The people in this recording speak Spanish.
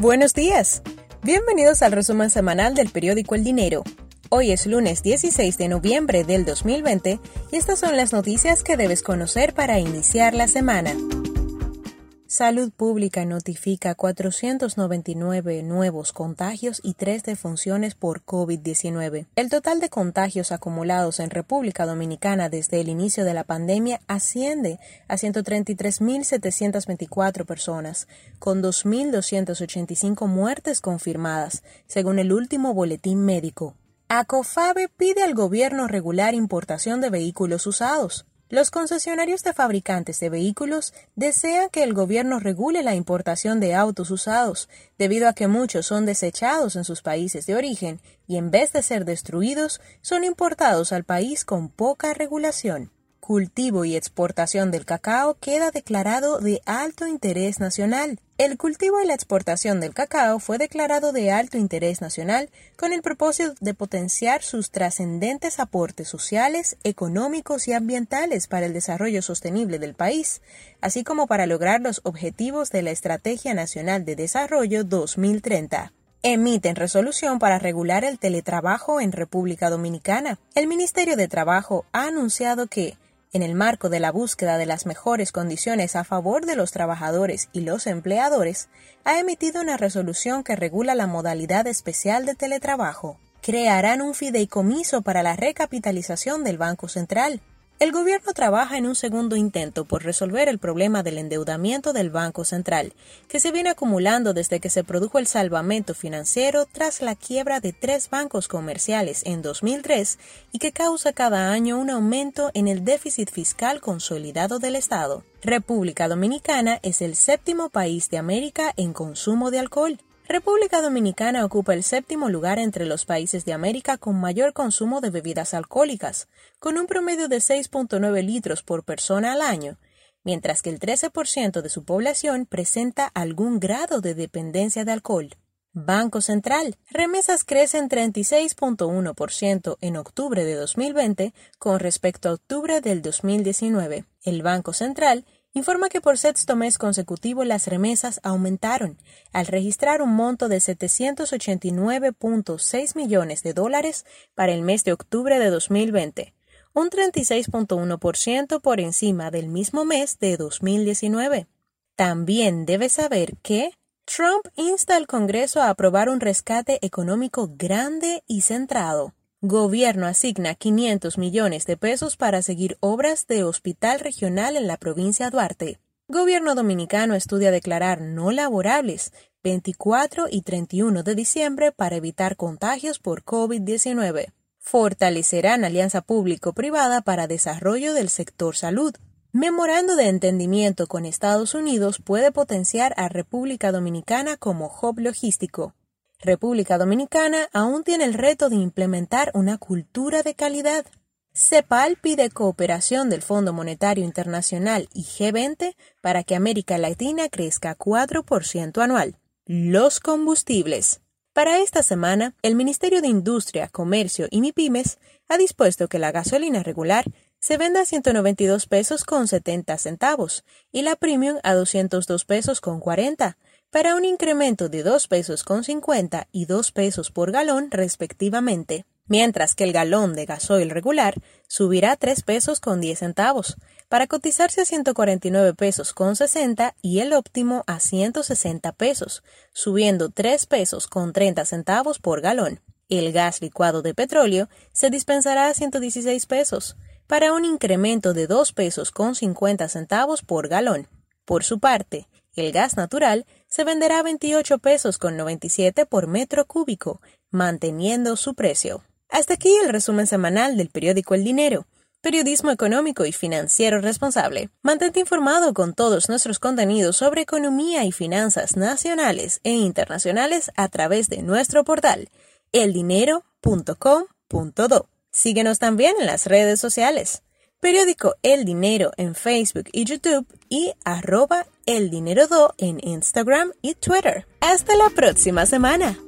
Buenos días. Bienvenidos al resumen semanal del periódico El Dinero. Hoy es lunes 16 de noviembre del 2020 y estas son las noticias que debes conocer para iniciar la semana. Salud Pública notifica 499 nuevos contagios y tres defunciones por COVID-19. El total de contagios acumulados en República Dominicana desde el inicio de la pandemia asciende a 133.724 personas, con 2.285 muertes confirmadas, según el último boletín médico. ACOFABE pide al gobierno regular importación de vehículos usados. Los concesionarios de fabricantes de vehículos desean que el gobierno regule la importación de autos usados, debido a que muchos son desechados en sus países de origen y en vez de ser destruidos, son importados al país con poca regulación cultivo y exportación del cacao queda declarado de alto interés nacional. El cultivo y la exportación del cacao fue declarado de alto interés nacional con el propósito de potenciar sus trascendentes aportes sociales, económicos y ambientales para el desarrollo sostenible del país, así como para lograr los objetivos de la Estrategia Nacional de Desarrollo 2030 emiten resolución para regular el teletrabajo en República Dominicana. El Ministerio de Trabajo ha anunciado que en el marco de la búsqueda de las mejores condiciones a favor de los trabajadores y los empleadores, ha emitido una resolución que regula la modalidad especial de teletrabajo. Crearán un fideicomiso para la recapitalización del Banco Central. El gobierno trabaja en un segundo intento por resolver el problema del endeudamiento del Banco Central, que se viene acumulando desde que se produjo el salvamento financiero tras la quiebra de tres bancos comerciales en 2003 y que causa cada año un aumento en el déficit fiscal consolidado del Estado. República Dominicana es el séptimo país de América en consumo de alcohol. República Dominicana ocupa el séptimo lugar entre los países de América con mayor consumo de bebidas alcohólicas, con un promedio de 6.9 litros por persona al año, mientras que el 13% de su población presenta algún grado de dependencia de alcohol. Banco Central. Remesas crecen 36.1% en octubre de 2020 con respecto a octubre del 2019. El Banco Central informa que por sexto mes consecutivo las remesas aumentaron, al registrar un monto de 789.6 millones de dólares para el mes de octubre de 2020, un 36.1% por encima del mismo mes de 2019. También debe saber que Trump insta al Congreso a aprobar un rescate económico grande y centrado. Gobierno asigna 500 millones de pesos para seguir obras de hospital regional en la provincia Duarte. Gobierno dominicano estudia declarar no laborables 24 y 31 de diciembre para evitar contagios por COVID-19. Fortalecerán alianza público-privada para desarrollo del sector salud. Memorando de entendimiento con Estados Unidos puede potenciar a República Dominicana como hub logístico. República Dominicana aún tiene el reto de implementar una cultura de calidad. CEPAL pide cooperación del Fondo Monetario Internacional y G20 para que América Latina crezca 4% anual. Los combustibles. Para esta semana, el Ministerio de Industria, Comercio y MIPIMES ha dispuesto que la gasolina regular se venda a 192 pesos con 70 centavos y la premium a 202 pesos con 40, para un incremento de 2 pesos con 50 y 2 pesos por galón respectivamente, mientras que el galón de gasoil regular subirá 3 pesos con 10 centavos, para cotizarse a 149 pesos con 60 y el óptimo a 160 pesos, subiendo 3 pesos con 30 centavos por galón. El gas licuado de petróleo se dispensará a 116 pesos, para un incremento de 2 pesos con 50 centavos por galón. Por su parte, el gas natural se venderá a 28 pesos con 97 por metro cúbico, manteniendo su precio. Hasta aquí el resumen semanal del periódico El Dinero, periodismo económico y financiero responsable. Mantente informado con todos nuestros contenidos sobre economía y finanzas nacionales e internacionales a través de nuestro portal eldinero.com.do. Síguenos también en las redes sociales. Periódico El Dinero en Facebook y YouTube y arroba El Dinero Do en Instagram y Twitter. Hasta la próxima semana.